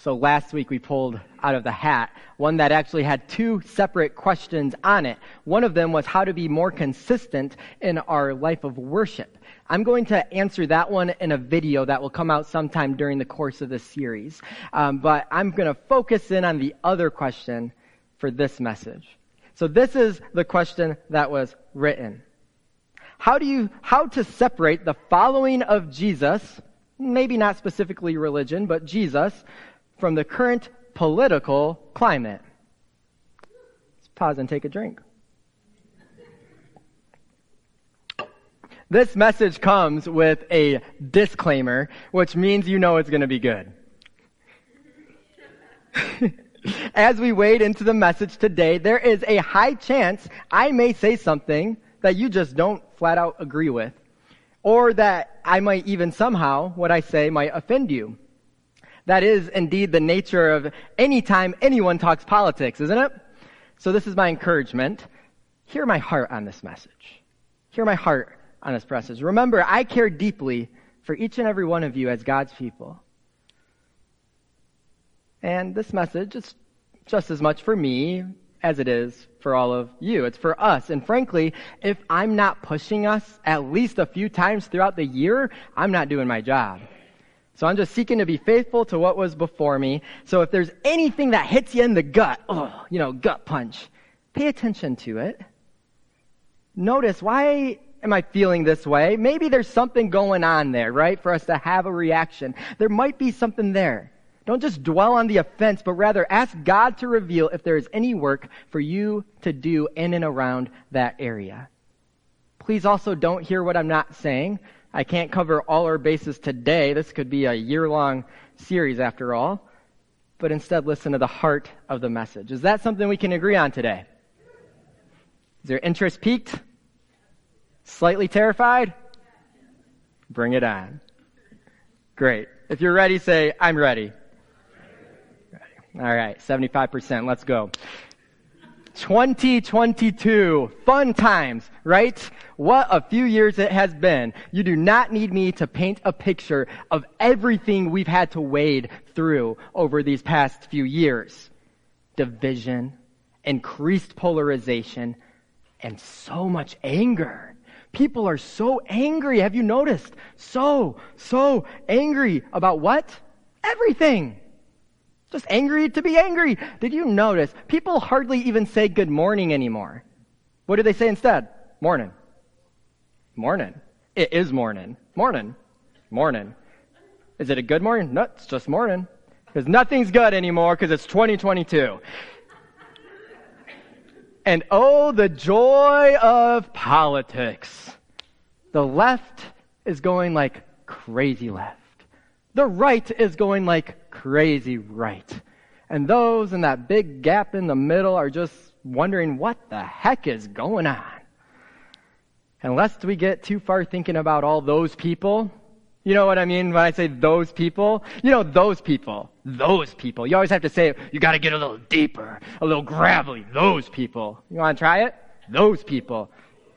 So last week we pulled out of the hat one that actually had two separate questions on it. One of them was how to be more consistent in our life of worship. I'm going to answer that one in a video that will come out sometime during the course of this series. Um, but I'm going to focus in on the other question for this message. So this is the question that was written. How do you, how to separate the following of Jesus, maybe not specifically religion, but Jesus, from the current political climate. Let's pause and take a drink. This message comes with a disclaimer, which means you know it's going to be good. As we wade into the message today, there is a high chance I may say something that you just don't flat out agree with, or that I might even somehow, what I say might offend you. That is indeed the nature of any time anyone talks politics, isn't it? So this is my encouragement. Hear my heart on this message. Hear my heart on this message. Remember, I care deeply for each and every one of you as God's people. And this message is just as much for me as it is for all of you. It's for us. And frankly, if I'm not pushing us at least a few times throughout the year, I'm not doing my job. So I'm just seeking to be faithful to what was before me. So if there's anything that hits you in the gut, oh, you know, gut punch, pay attention to it. Notice why am I feeling this way? Maybe there's something going on there, right? For us to have a reaction. There might be something there. Don't just dwell on the offense, but rather ask God to reveal if there is any work for you to do in and around that area. Please also don't hear what I'm not saying. I can't cover all our bases today. This could be a year long series after all. But instead, listen to the heart of the message. Is that something we can agree on today? Is your interest piqued? Slightly terrified? Bring it on. Great. If you're ready, say, I'm ready. ready. All right, 75%. Let's go. 2022. Fun times, right? What a few years it has been. You do not need me to paint a picture of everything we've had to wade through over these past few years. Division, increased polarization, and so much anger. People are so angry. Have you noticed? So, so angry about what? Everything. Just angry to be angry. Did you notice? People hardly even say good morning anymore. What do they say instead? Morning. Morning. It is morning. Morning. Morning. Is it a good morning? No, it's just morning. Because nothing's good anymore because it's 2022. And oh, the joy of politics. The left is going like crazy left. The right is going like crazy right. And those in that big gap in the middle are just wondering what the heck is going on. And lest we get too far thinking about all those people, you know what I mean when I say those people? You know, those people. Those people. You always have to say, you gotta get a little deeper, a little gravelly. Those people. You wanna try it? Those people.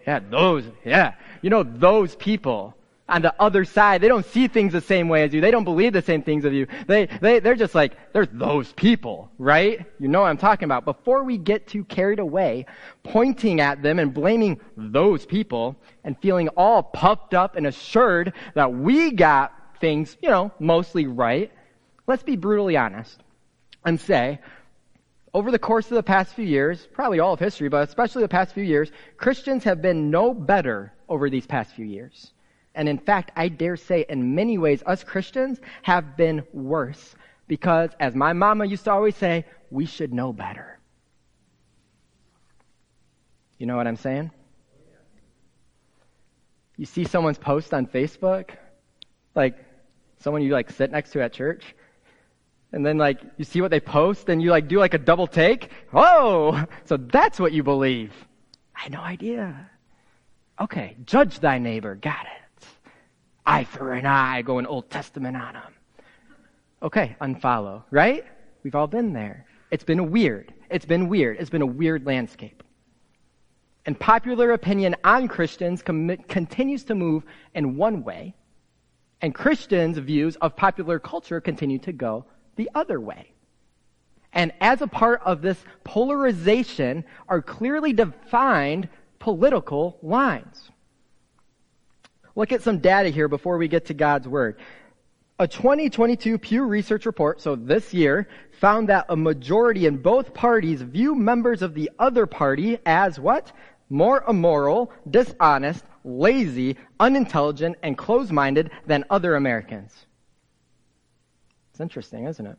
Yeah, those, yeah. You know, those people on the other side, they don't see things the same way as you. They don't believe the same things of you. They, they, they're just like, there's those people, right? You know what I'm talking about. Before we get too carried away, pointing at them and blaming those people and feeling all puffed up and assured that we got things, you know, mostly right, let's be brutally honest and say, over the course of the past few years, probably all of history, but especially the past few years, Christians have been no better over these past few years. And in fact, I dare say in many ways, us Christians have been worse because as my mama used to always say, we should know better. You know what I'm saying? You see someone's post on Facebook, like someone you like sit next to at church, and then like you see what they post and you like do like a double take. Oh, so that's what you believe. I had no idea. Okay, judge thy neighbor. Got it eye for an eye, going Old Testament on them. Okay, unfollow, right? We've all been there. It's been weird. It's been weird. It's been a weird landscape. And popular opinion on Christians com- continues to move in one way, and Christians' views of popular culture continue to go the other way. And as a part of this polarization are clearly defined political lines. Look at some data here before we get to God's Word. A 2022 Pew Research report, so this year, found that a majority in both parties view members of the other party as what? More immoral, dishonest, lazy, unintelligent, and closed-minded than other Americans. It's interesting, isn't it?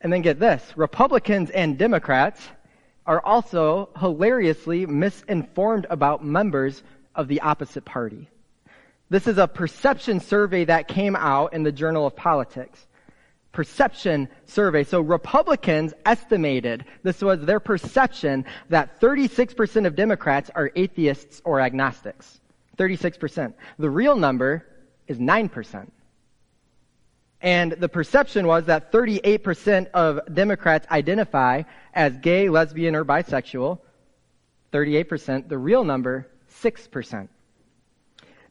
And then get this. Republicans and Democrats are also hilariously misinformed about members of the opposite party. This is a perception survey that came out in the Journal of Politics. Perception survey. So Republicans estimated, this was their perception, that 36% of Democrats are atheists or agnostics. 36%. The real number is 9%. And the perception was that 38% of Democrats identify as gay, lesbian, or bisexual. 38%. The real number, 6%.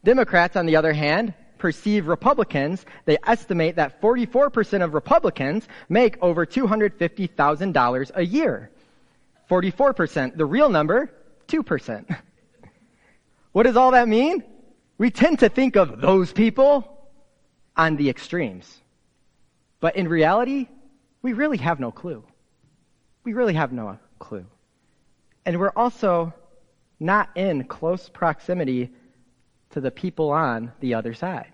Democrats, on the other hand, perceive Republicans, they estimate that 44% of Republicans make over $250,000 a year. 44%. The real number, 2%. what does all that mean? We tend to think of those people on the extremes. But in reality, we really have no clue. We really have no clue. And we're also not in close proximity to the people on the other side.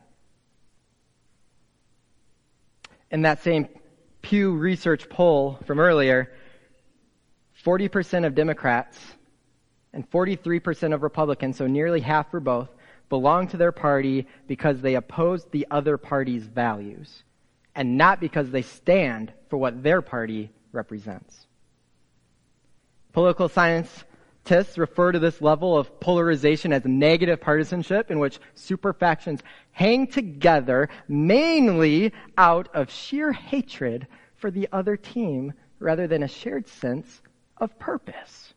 In that same Pew Research poll from earlier, 40% of Democrats and 43% of Republicans, so nearly half for both, belong to their party because they oppose the other party's values and not because they stand for what their party represents. Political science Scientists refer to this level of polarization as negative partisanship in which superfactions hang together mainly out of sheer hatred for the other team rather than a shared sense of purpose.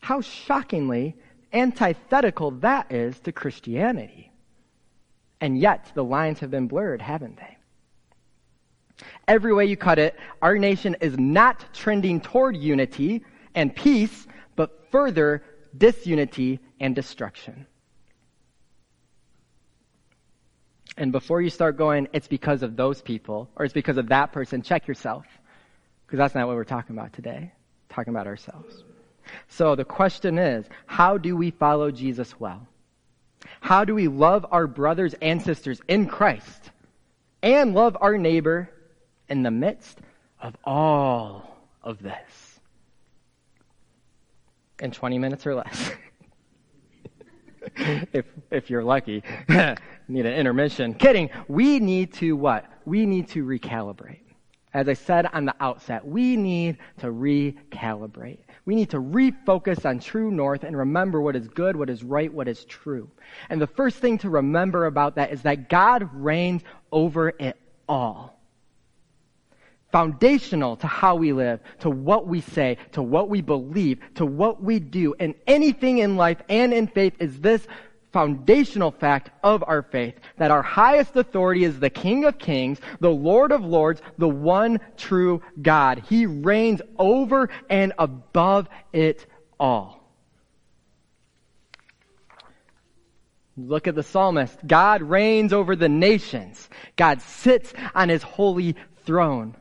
How shockingly antithetical that is to Christianity. And yet the lines have been blurred, haven't they? Every way you cut it, our nation is not trending toward unity and peace, but further disunity and destruction. And before you start going, it's because of those people, or it's because of that person, check yourself. Because that's not what we're talking about today. We're talking about ourselves. So the question is, how do we follow Jesus well? How do we love our brothers and sisters in Christ and love our neighbor in the midst of all of this in 20 minutes or less. if, if you're lucky, need an intermission. Kidding. We need to what? We need to recalibrate. As I said on the outset, we need to recalibrate. We need to refocus on true north and remember what is good, what is right, what is true. And the first thing to remember about that is that God reigns over it all foundational to how we live, to what we say, to what we believe, to what we do, and anything in life and in faith is this foundational fact of our faith that our highest authority is the King of Kings, the Lord of Lords, the one true God. He reigns over and above it all. Look at the psalmist. God reigns over the nations. God sits on his holy throne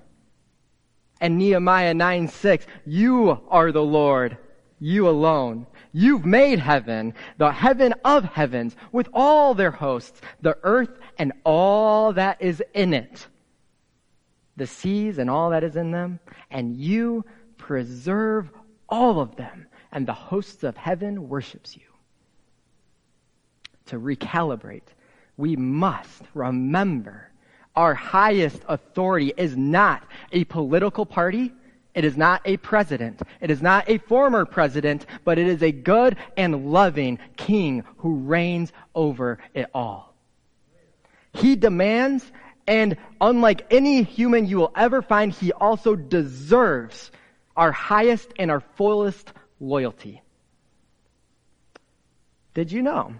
and Nehemiah 9 6, you are the Lord, you alone. You've made heaven, the heaven of heavens, with all their hosts, the earth and all that is in it, the seas and all that is in them, and you preserve all of them, and the hosts of heaven worships you. To recalibrate, we must remember our highest authority is not a political party. It is not a president. It is not a former president, but it is a good and loving king who reigns over it all. He demands, and unlike any human you will ever find, he also deserves our highest and our fullest loyalty. Did you know?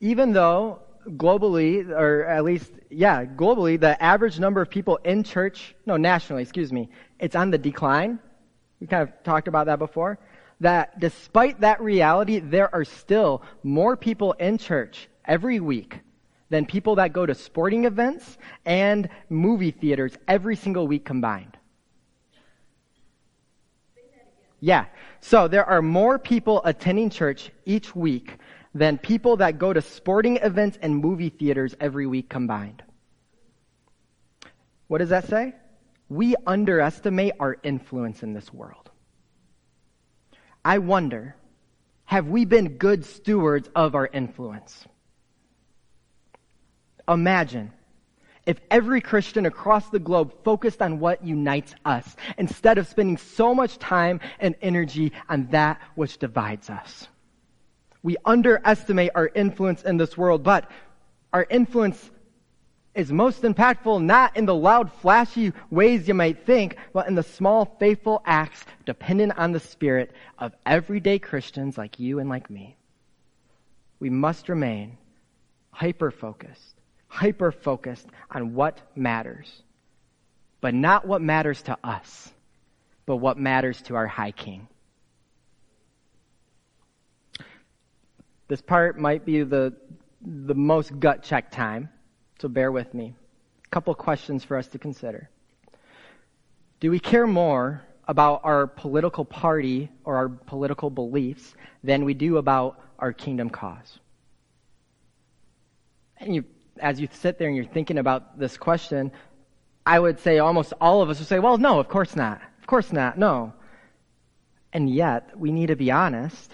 Even though globally, or at least, yeah, globally, the average number of people in church, no, nationally, excuse me, it's on the decline. We kind of talked about that before. That despite that reality, there are still more people in church every week than people that go to sporting events and movie theaters every single week combined. Yeah. So there are more people attending church each week than people that go to sporting events and movie theaters every week combined. What does that say? We underestimate our influence in this world. I wonder, have we been good stewards of our influence? Imagine if every Christian across the globe focused on what unites us instead of spending so much time and energy on that which divides us. We underestimate our influence in this world, but our influence is most impactful not in the loud, flashy ways you might think, but in the small, faithful acts dependent on the spirit of everyday Christians like you and like me. We must remain hyper focused hyper focused on what matters, but not what matters to us, but what matters to our high king. This part might be the, the most gut check time, so bear with me. A couple questions for us to consider. Do we care more about our political party or our political beliefs than we do about our kingdom cause? And you as you sit there and you're thinking about this question, I would say almost all of us would say, well, no, of course not. Of course not. No. And yet, we need to be honest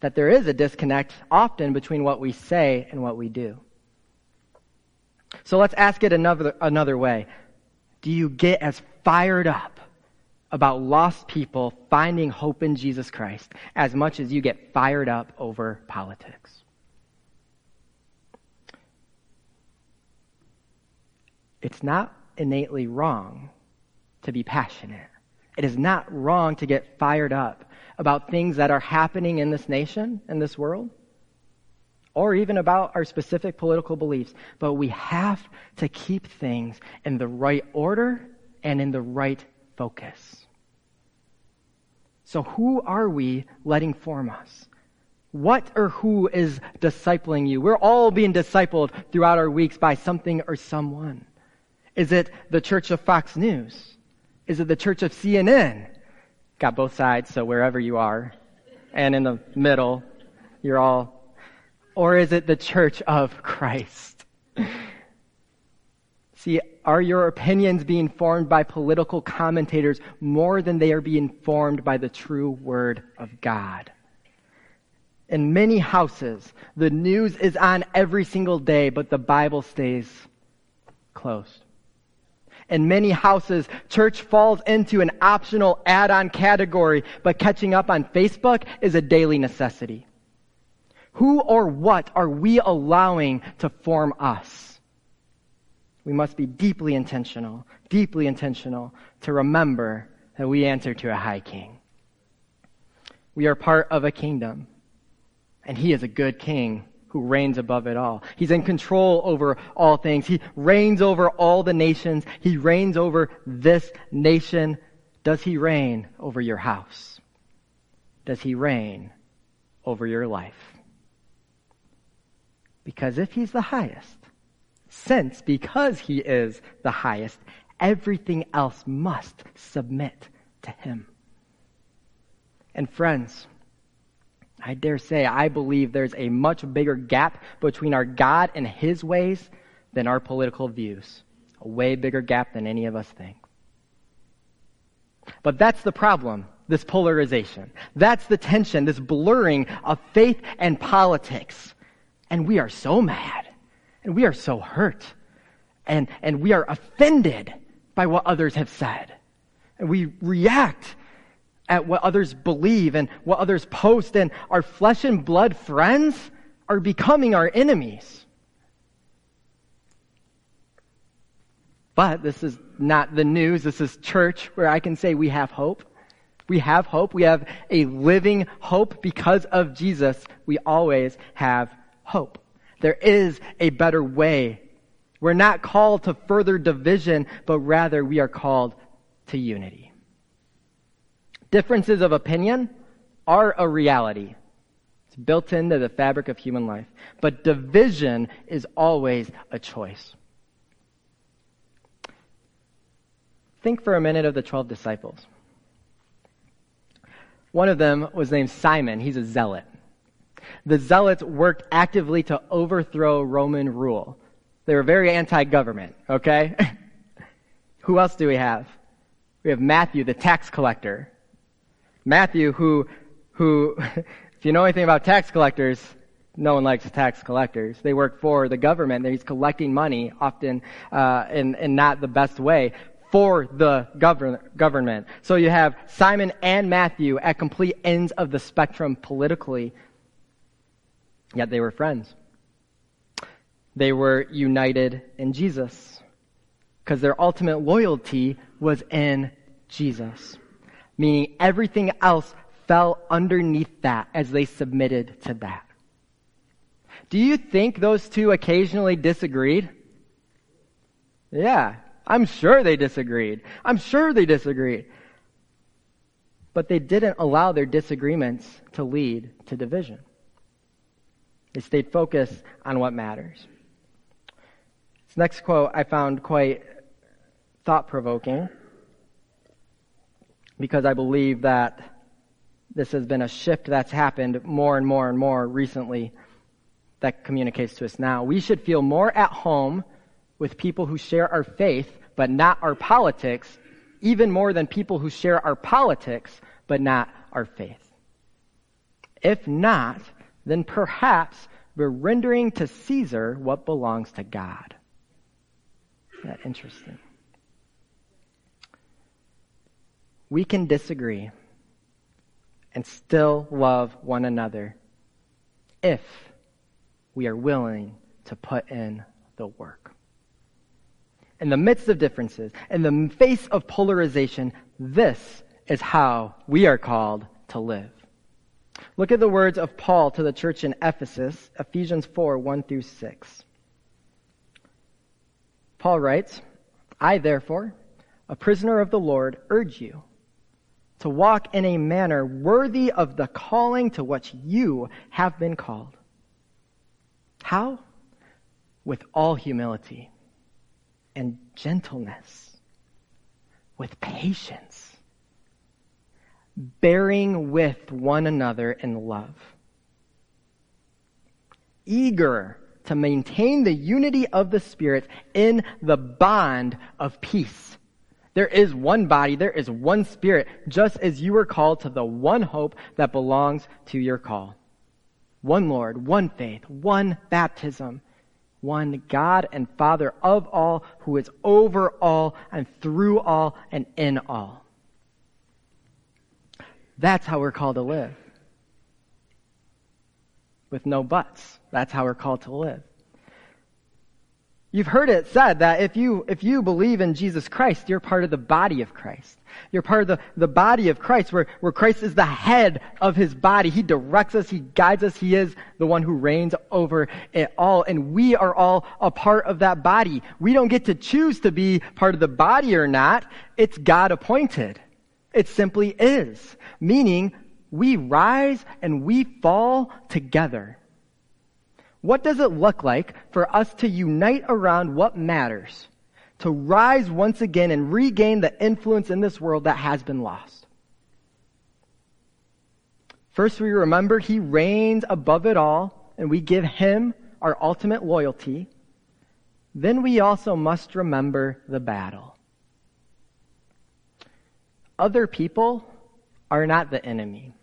that there is a disconnect often between what we say and what we do. So let's ask it another, another way. Do you get as fired up about lost people finding hope in Jesus Christ as much as you get fired up over politics? it's not innately wrong to be passionate. It is not wrong to get fired up about things that are happening in this nation, in this world, or even about our specific political beliefs. But we have to keep things in the right order and in the right focus. So, who are we letting form us? What or who is discipling you? We're all being discipled throughout our weeks by something or someone. Is it the church of Fox News? Is it the church of CNN? Got both sides, so wherever you are. And in the middle, you're all. Or is it the church of Christ? See, are your opinions being formed by political commentators more than they are being formed by the true Word of God? In many houses, the news is on every single day, but the Bible stays closed in many houses, church falls into an optional add-on category, but catching up on Facebook is a daily necessity. Who or what are we allowing to form us? We must be deeply intentional, deeply intentional to remember that we answer to a high king. We are part of a kingdom, and he is a good king who reigns above it all. He's in control over all things. He reigns over all the nations. He reigns over this nation. Does he reign over your house? Does he reign over your life? Because if he's the highest, since because he is the highest, everything else must submit to him. And friends, I dare say, I believe there's a much bigger gap between our God and His ways than our political views. A way bigger gap than any of us think. But that's the problem, this polarization. That's the tension, this blurring of faith and politics. And we are so mad. And we are so hurt. And, and we are offended by what others have said. And we react at what others believe and what others post, and our flesh and blood friends are becoming our enemies. But this is not the news. This is church where I can say we have hope. We have hope. We have a living hope because of Jesus. We always have hope. There is a better way. We're not called to further division, but rather we are called to unity. Differences of opinion are a reality. It's built into the fabric of human life. But division is always a choice. Think for a minute of the 12 disciples. One of them was named Simon. He's a zealot. The zealots worked actively to overthrow Roman rule. They were very anti government, okay? who else do we have? We have Matthew, the tax collector. Matthew, who, who, if you know anything about tax collectors, no one likes tax collectors. They work for the government. He's collecting money, often uh, in, in not the best way, for the govern- government. So you have Simon and Matthew at complete ends of the spectrum politically, yet they were friends. They were united in Jesus because their ultimate loyalty was in Jesus, meaning everything else fell underneath that as they submitted to that. Do you think those two occasionally disagreed? Yeah, I'm sure they disagreed. I'm sure they disagreed. But they didn't allow their disagreements to lead to division. They stayed focused on what matters. This next quote I found quite thought provoking because I believe that this has been a shift that's happened more and more and more recently that communicates to us now. We should feel more at home with people who share our faith but not our politics, even more than people who share our politics but not our faith. If not, then perhaps we're rendering to Caesar what belongs to God. Isn't that interesting? We can disagree and still love one another if we are willing to put in the work in the midst of differences, in the face of polarization, this is how we are called to live. Look at the words of Paul to the church in Ephesus, Ephesians 4, 1 through 6. Paul writes, I therefore, a prisoner of the Lord, urge you to walk in a manner worthy of the calling to which you have been called. How? With all humility and gentleness, with patience, bearing with one another in love, eager to maintain the unity of the Spirit in the bond of peace. There is one body, there is one Spirit, just as you were called to the one hope that belongs to your call. One Lord, one faith, one baptism, one God and Father of all, who is over all and through all and in all. That's how we're called to live. With no buts. That's how we're called to live. You've heard it said that if you, if you believe in Jesus Christ, you're part of the body of Christ. You're part of the, the body of Christ where, where Christ is the head of his body. He directs us. He guides us. He is the one who reigns over it all. And we are all a part of that body. We don't get to choose to be part of the body or not. It's God appointed. It simply is. Meaning we rise and we fall together. What does it look like for us to unite around what matters? To rise once again and regain the influence in this world that has been lost. First, we remember He reigns above it all, and we give Him our ultimate loyalty. Then we also must remember the battle. Other people are not the enemy.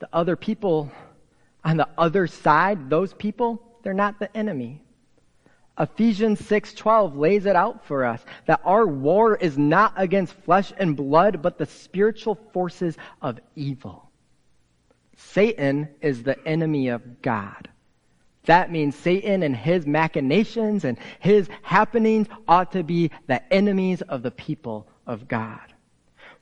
The other people on the other side, those people, they're not the enemy. Ephesians 6:12 lays it out for us that our war is not against flesh and blood but the spiritual forces of evil. Satan is the enemy of God. That means Satan and his machinations and his happenings ought to be the enemies of the people of God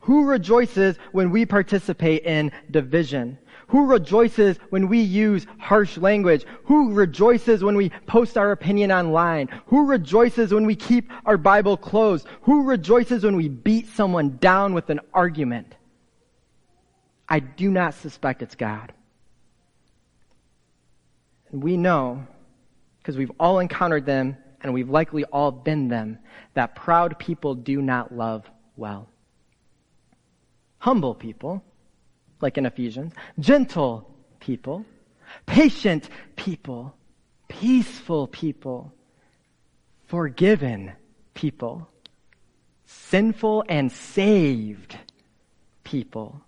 Who rejoices when we participate in division? Who rejoices when we use harsh language? Who rejoices when we post our opinion online? Who rejoices when we keep our Bible closed? Who rejoices when we beat someone down with an argument? I do not suspect it's God. And we know, because we've all encountered them and we've likely all been them, that proud people do not love well. Humble people, like in Ephesians, gentle people, patient people, peaceful people, forgiven people, sinful and saved people.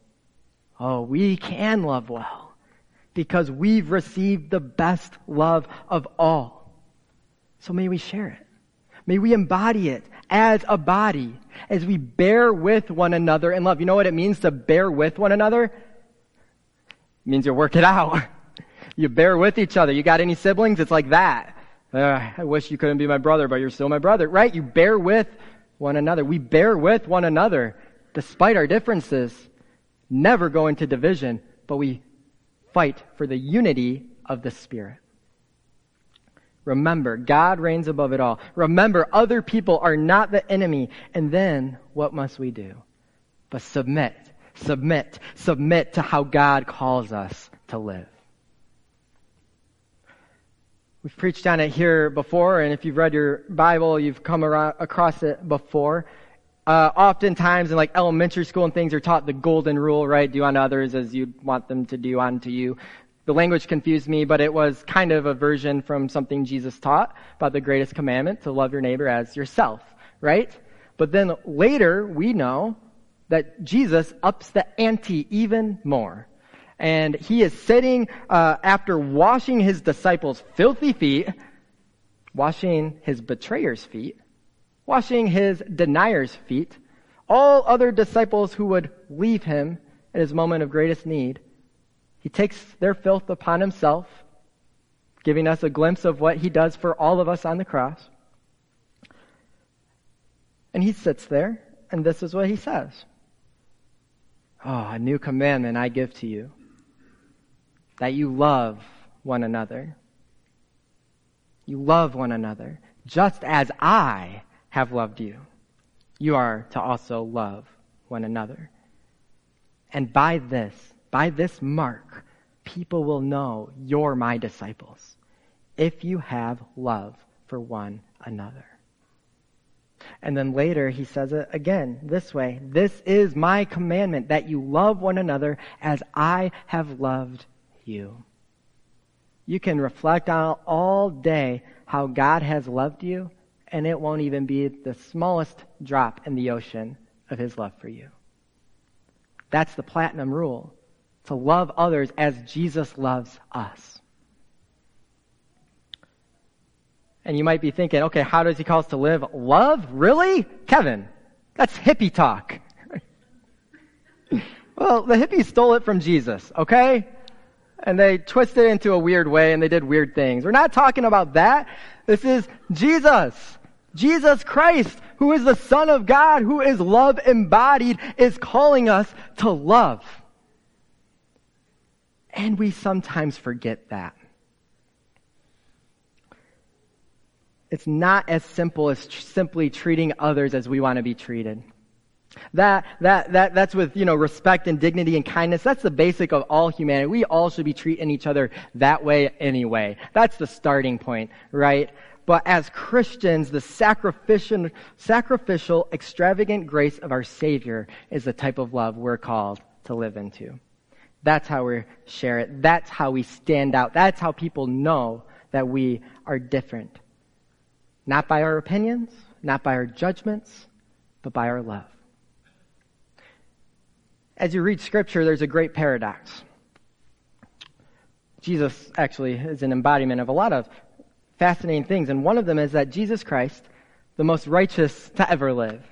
Oh, we can love well because we've received the best love of all. So may we share it. May we embody it as a body, as we bear with one another in love. You know what it means to bear with one another? It means you work it out. You bear with each other. You got any siblings? It's like that. Uh, I wish you couldn't be my brother, but you're still my brother, right? You bear with one another. We bear with one another despite our differences. Never go into division, but we fight for the unity of the Spirit. Remember, God reigns above it all. Remember, other people are not the enemy. And then, what must we do? But submit, submit, submit to how God calls us to live. We've preached on it here before, and if you've read your Bible, you've come around, across it before. Uh, oftentimes in like elementary school and things are taught the golden rule, right? Do unto others as you'd want them to do unto you. The language confused me, but it was kind of a version from something Jesus taught about the greatest commandment to love your neighbor as yourself, right? But then later we know that Jesus ups the ante even more. And he is sitting uh, after washing his disciples' filthy feet, washing his betrayer's feet, washing his denier's feet, all other disciples who would leave him at his moment of greatest need. He takes their filth upon himself, giving us a glimpse of what he does for all of us on the cross. And he sits there, and this is what he says. Oh, a new commandment I give to you that you love one another. You love one another, just as I have loved you. You are to also love one another. And by this, by this mark, people will know you're my disciples if you have love for one another. And then later he says it again this way This is my commandment that you love one another as I have loved you. You can reflect on all day how God has loved you, and it won't even be the smallest drop in the ocean of his love for you. That's the platinum rule to love others as Jesus loves us. And you might be thinking, okay, how does he call us to live? Love? Really? Kevin, that's hippie talk. well, the hippies stole it from Jesus, okay? And they twisted it into a weird way and they did weird things. We're not talking about that. This is Jesus. Jesus Christ, who is the Son of God, who is love embodied, is calling us to love. And we sometimes forget that. It's not as simple as tr- simply treating others as we want to be treated. That, that, that, that's with, you know, respect and dignity and kindness. That's the basic of all humanity. We all should be treating each other that way anyway. That's the starting point, right? But as Christians, the sacrificial, sacrificial, extravagant grace of our Savior is the type of love we're called to live into. That's how we share it. That's how we stand out. That's how people know that we are different. Not by our opinions, not by our judgments, but by our love. As you read scripture, there's a great paradox. Jesus actually is an embodiment of a lot of fascinating things, and one of them is that Jesus Christ, the most righteous to ever live,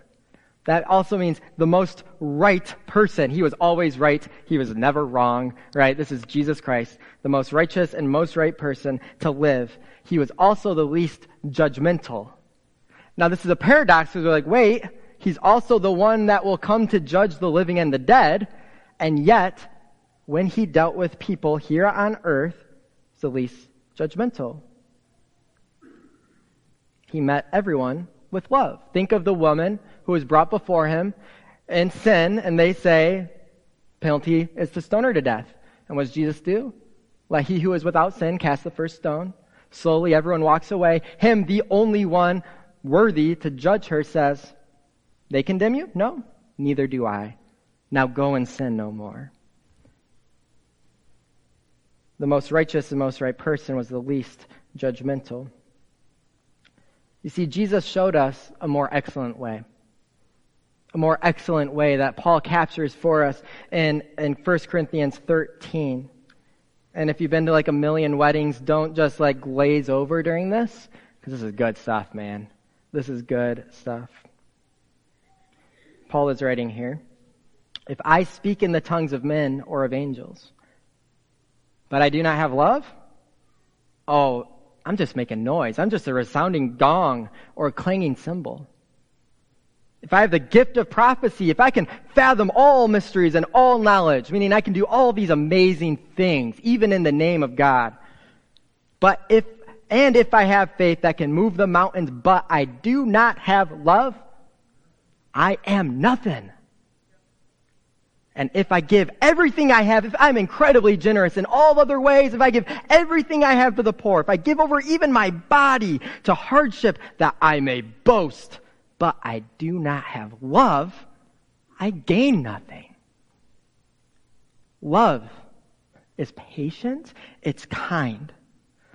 that also means the most right person. He was always right. He was never wrong, right? This is Jesus Christ, the most righteous and most right person to live. He was also the least judgmental. Now, this is a paradox because we're like, wait, He's also the one that will come to judge the living and the dead. And yet, when he dealt with people here on earth, he's the least judgmental. He met everyone with love. Think of the woman who was brought before him in sin, and they say, penalty is to stone her to death. And what does Jesus do? Let he who is without sin cast the first stone. Slowly everyone walks away. Him, the only one worthy to judge her, says, They condemn you? No, neither do I. Now go and sin no more. The most righteous and most right person was the least judgmental. You see, Jesus showed us a more excellent way. A more excellent way that Paul captures for us in, in 1 Corinthians 13. And if you've been to like a million weddings, don't just like glaze over during this, because this is good stuff, man. This is good stuff. Paul is writing here. If I speak in the tongues of men or of angels, but I do not have love, oh, I'm just making noise. I'm just a resounding gong or a clanging cymbal if I have the gift of prophecy, if I can fathom all mysteries and all knowledge, meaning I can do all these amazing things, even in the name of God. But if, and if I have faith that can move the mountains, but I do not have love, I am nothing. And if I give everything I have, if I'm incredibly generous in all other ways, if I give everything I have to the poor, if I give over even my body to hardship that I may boast, but I do not have love, I gain nothing. Love is patient, it's kind.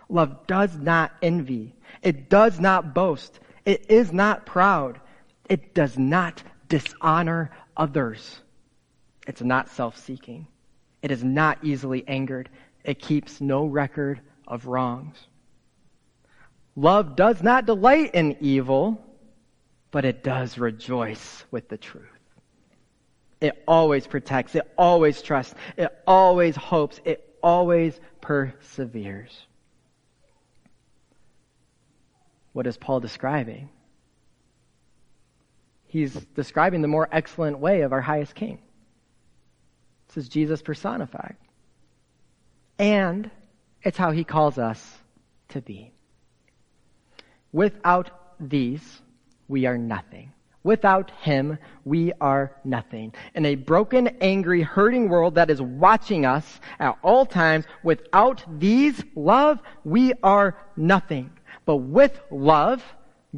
Love does not envy, it does not boast, it is not proud, it does not dishonor others. It's not self seeking. It is not easily angered. It keeps no record of wrongs. Love does not delight in evil, but it does rejoice with the truth. It always protects, it always trusts, it always hopes, it always perseveres. What is Paul describing? He's describing the more excellent way of our highest king. This is Jesus personified. And it's how he calls us to be. Without these, we are nothing. Without Him, we are nothing. In a broken, angry, hurting world that is watching us at all times, without these love, we are nothing. But with love,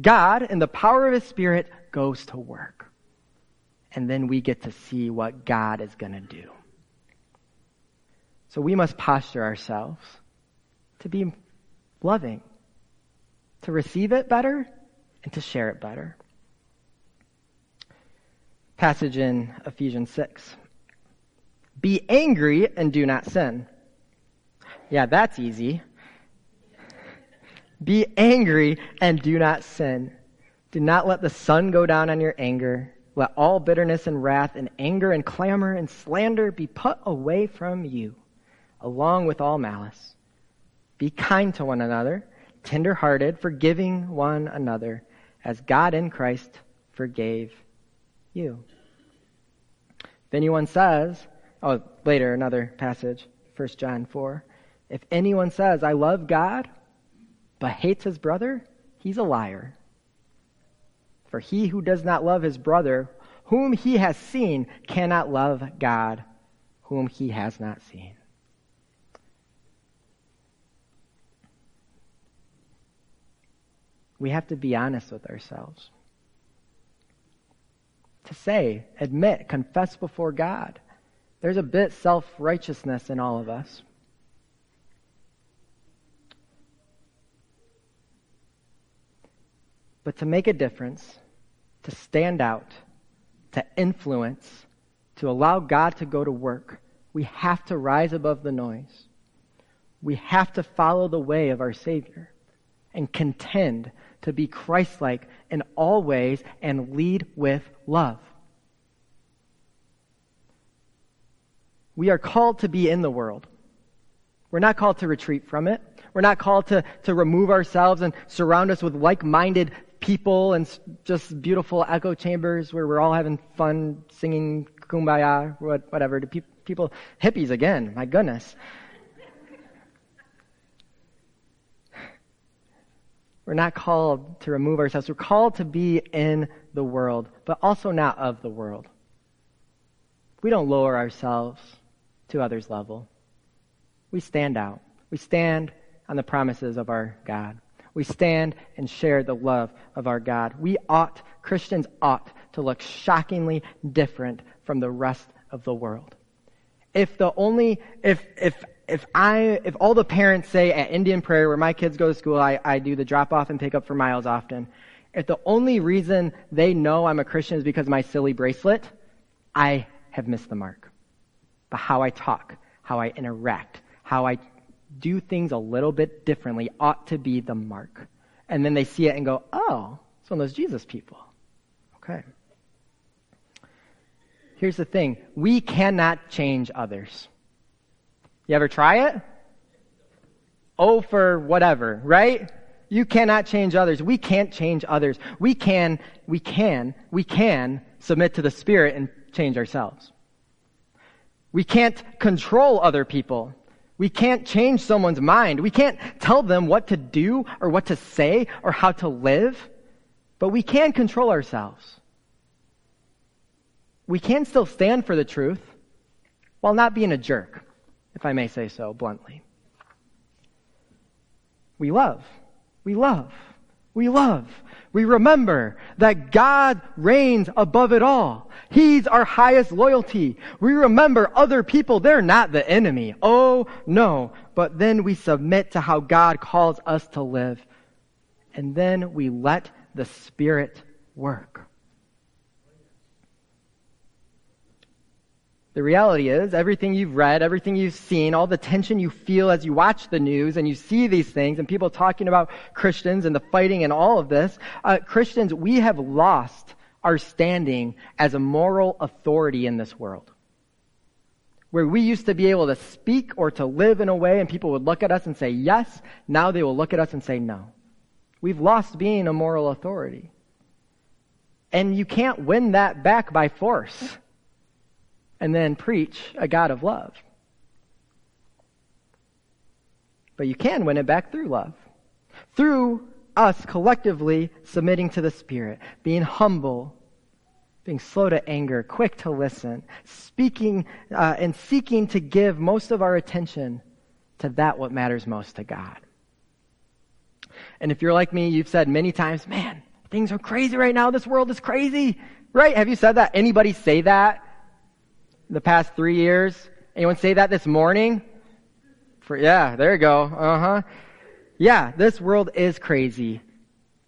God, in the power of His Spirit, goes to work. And then we get to see what God is going to do. So we must posture ourselves to be loving, to receive it better, and to share it better. Passage in Ephesians 6. Be angry and do not sin. Yeah, that's easy. Be angry and do not sin. Do not let the sun go down on your anger. Let all bitterness and wrath and anger and clamor and slander be put away from you, along with all malice. Be kind to one another, tenderhearted, forgiving one another as God in Christ forgave you. If anyone says, oh, later, another passage, 1 John 4. If anyone says, I love God, but hates his brother, he's a liar. For he who does not love his brother, whom he has seen, cannot love God, whom he has not seen. We have to be honest with ourselves. To say, admit, confess before God. There's a bit of self righteousness in all of us. But to make a difference, to stand out, to influence, to allow God to go to work, we have to rise above the noise. We have to follow the way of our Savior and contend to be Christ like in all ways and lead with love. We are called to be in the world. We're not called to retreat from it. We're not called to, to remove ourselves and surround us with like minded people and just beautiful echo chambers where we're all having fun singing kumbaya, whatever, to pe- people, hippies again, my goodness. We're not called to remove ourselves. We're called to be in the world, but also not of the world. We don't lower ourselves to others' level. We stand out. We stand on the promises of our God. We stand and share the love of our God. We ought, Christians ought to look shockingly different from the rest of the world. If the only, if, if if I, if all the parents say at Indian Prairie, where my kids go to school, I, I do the drop off and pick up for miles often. If the only reason they know I'm a Christian is because of my silly bracelet, I have missed the mark. But how I talk, how I interact, how I do things a little bit differently ought to be the mark. And then they see it and go, oh, it's one of those Jesus people. Okay. Here's the thing. We cannot change others. You ever try it? Oh, for whatever, right? You cannot change others. We can't change others. We can, we can, we can submit to the Spirit and change ourselves. We can't control other people. We can't change someone's mind. We can't tell them what to do or what to say or how to live, but we can control ourselves. We can still stand for the truth while not being a jerk if I may say so bluntly. We love. We love. We love. We remember that God reigns above it all. He's our highest loyalty. We remember other people, they're not the enemy. Oh, no. But then we submit to how God calls us to live. And then we let the Spirit work. The reality is, everything you've read, everything you've seen, all the tension you feel as you watch the news and you see these things and people talking about Christians and the fighting and all of this, uh, Christians, we have lost our standing as a moral authority in this world. Where we used to be able to speak or to live in a way and people would look at us and say yes, now they will look at us and say no. We've lost being a moral authority. And you can't win that back by force and then preach a God of love. But you can win it back through love. Through us collectively submitting to the Spirit, being humble, being slow to anger, quick to listen, speaking uh, and seeking to give most of our attention to that what matters most to God. And if you're like me, you've said many times, man, things are crazy right now. This world is crazy. Right? Have you said that? Anybody say that? The past three years? Anyone say that this morning? For, yeah, there you go. Uh huh. Yeah, this world is crazy.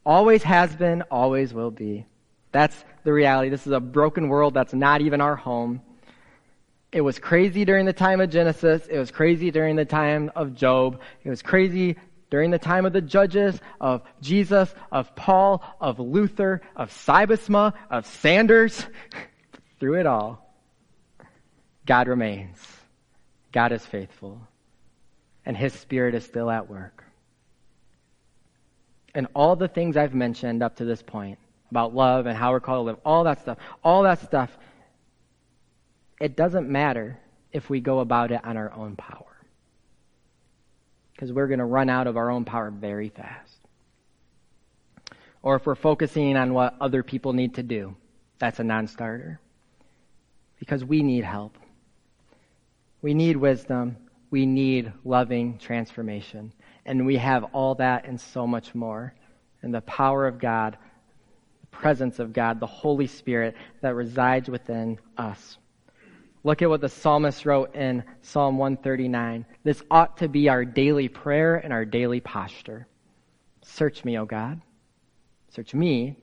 Always has been, always will be. That's the reality. This is a broken world that's not even our home. It was crazy during the time of Genesis. It was crazy during the time of Job. It was crazy during the time of the judges, of Jesus, of Paul, of Luther, of Cybusma, of Sanders. Through it all. God remains. God is faithful. And His Spirit is still at work. And all the things I've mentioned up to this point about love and how we're called to live, all that stuff, all that stuff, it doesn't matter if we go about it on our own power. Because we're going to run out of our own power very fast. Or if we're focusing on what other people need to do, that's a non starter. Because we need help. We need wisdom. We need loving transformation. And we have all that and so much more. And the power of God, the presence of God, the Holy Spirit that resides within us. Look at what the psalmist wrote in Psalm 139. This ought to be our daily prayer and our daily posture. Search me, O God. Search me.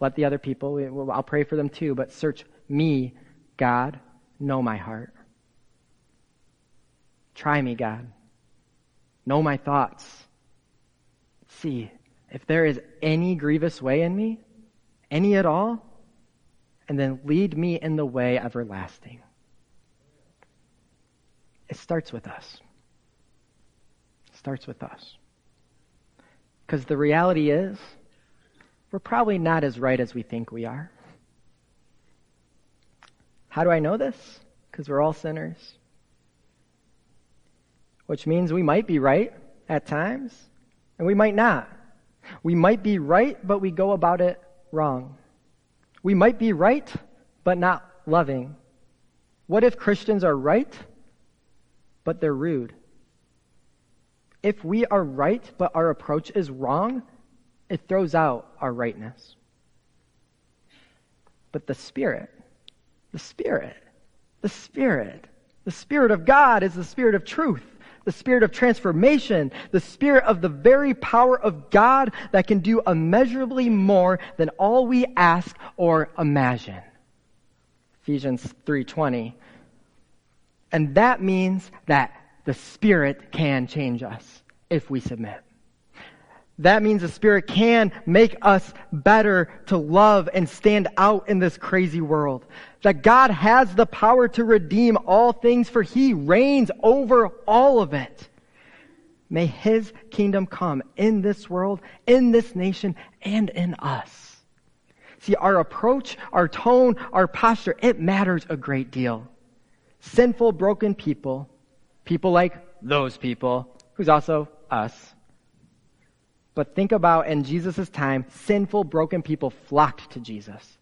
Let the other people, I'll pray for them too, but search me, God. Know my heart. Try me, God. Know my thoughts. See if there is any grievous way in me, any at all, and then lead me in the way everlasting. It starts with us. It starts with us. Because the reality is, we're probably not as right as we think we are. How do I know this? Because we're all sinners. Which means we might be right at times, and we might not. We might be right, but we go about it wrong. We might be right, but not loving. What if Christians are right, but they're rude? If we are right, but our approach is wrong, it throws out our rightness. But the Spirit, the Spirit, the Spirit, the Spirit of God is the Spirit of truth, the Spirit of transformation, the Spirit of the very power of God that can do immeasurably more than all we ask or imagine. Ephesians 3:20. And that means that the Spirit can change us if we submit. That means the Spirit can make us better to love and stand out in this crazy world. That God has the power to redeem all things for He reigns over all of it. May His kingdom come in this world, in this nation, and in us. See, our approach, our tone, our posture, it matters a great deal. Sinful, broken people, people like those people, who's also us, but think about in Jesus' time, sinful, broken people flocked to Jesus.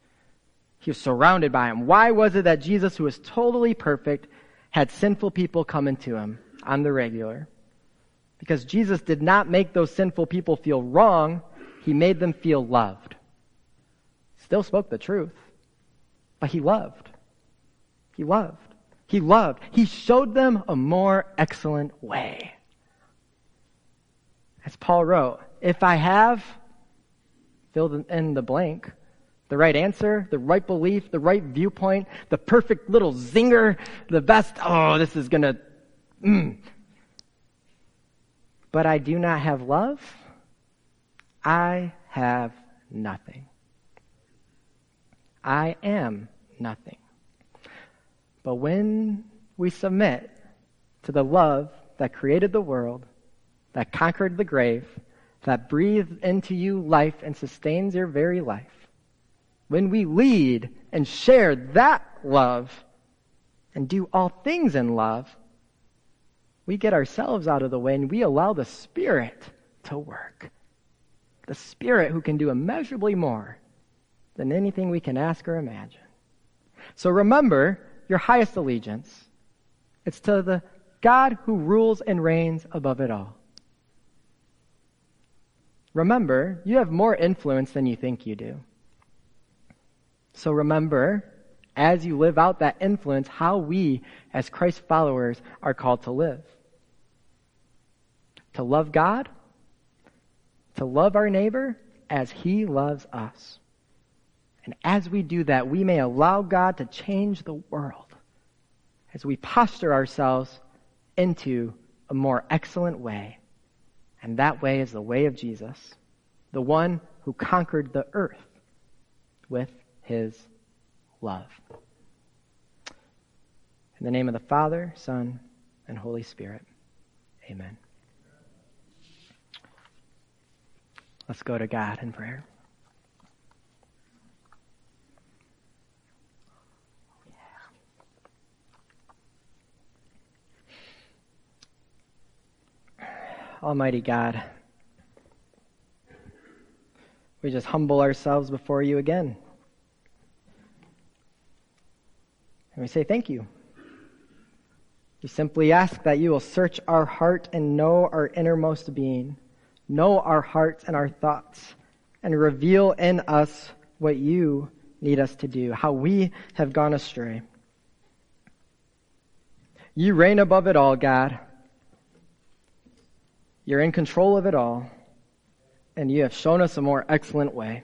He was surrounded by him. Why was it that Jesus, who was totally perfect, had sinful people coming to him on the regular? Because Jesus did not make those sinful people feel wrong, he made them feel loved. Still spoke the truth, but he loved. He loved. He loved. He showed them a more excellent way. As Paul wrote, if I have, fill in the blank, the right answer, the right belief, the right viewpoint, the perfect little zinger, the best, oh, this is gonna, mm. But I do not have love, I have nothing. I am nothing. But when we submit to the love that created the world, that conquered the grave, that breathes into you life and sustains your very life. When we lead and share that love and do all things in love, we get ourselves out of the way and we allow the Spirit to work. The Spirit who can do immeasurably more than anything we can ask or imagine. So remember your highest allegiance. It's to the God who rules and reigns above it all. Remember, you have more influence than you think you do. So remember, as you live out that influence, how we, as Christ followers, are called to live. To love God, to love our neighbor as he loves us. And as we do that, we may allow God to change the world as we posture ourselves into a more excellent way and that way is the way of Jesus, the one who conquered the earth with his love. In the name of the Father, Son, and Holy Spirit. Amen. Let's go to God in prayer. Almighty God, we just humble ourselves before you again. And we say thank you. We simply ask that you will search our heart and know our innermost being, know our hearts and our thoughts, and reveal in us what you need us to do, how we have gone astray. You reign above it all, God. You're in control of it all, and you have shown us a more excellent way.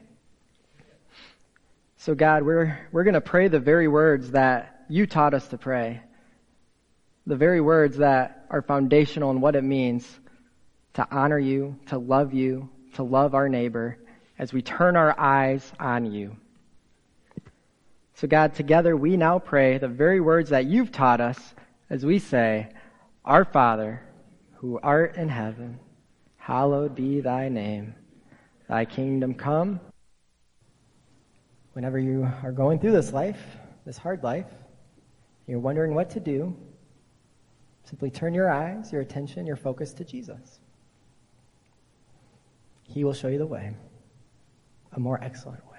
So, God, we're, we're going to pray the very words that you taught us to pray, the very words that are foundational in what it means to honor you, to love you, to love our neighbor as we turn our eyes on you. So, God, together we now pray the very words that you've taught us as we say, Our Father, who art in heaven, hallowed be thy name. Thy kingdom come, whenever you are going through this life, this hard life, you're wondering what to do, simply turn your eyes, your attention, your focus to Jesus. He will show you the way, a more excellent way.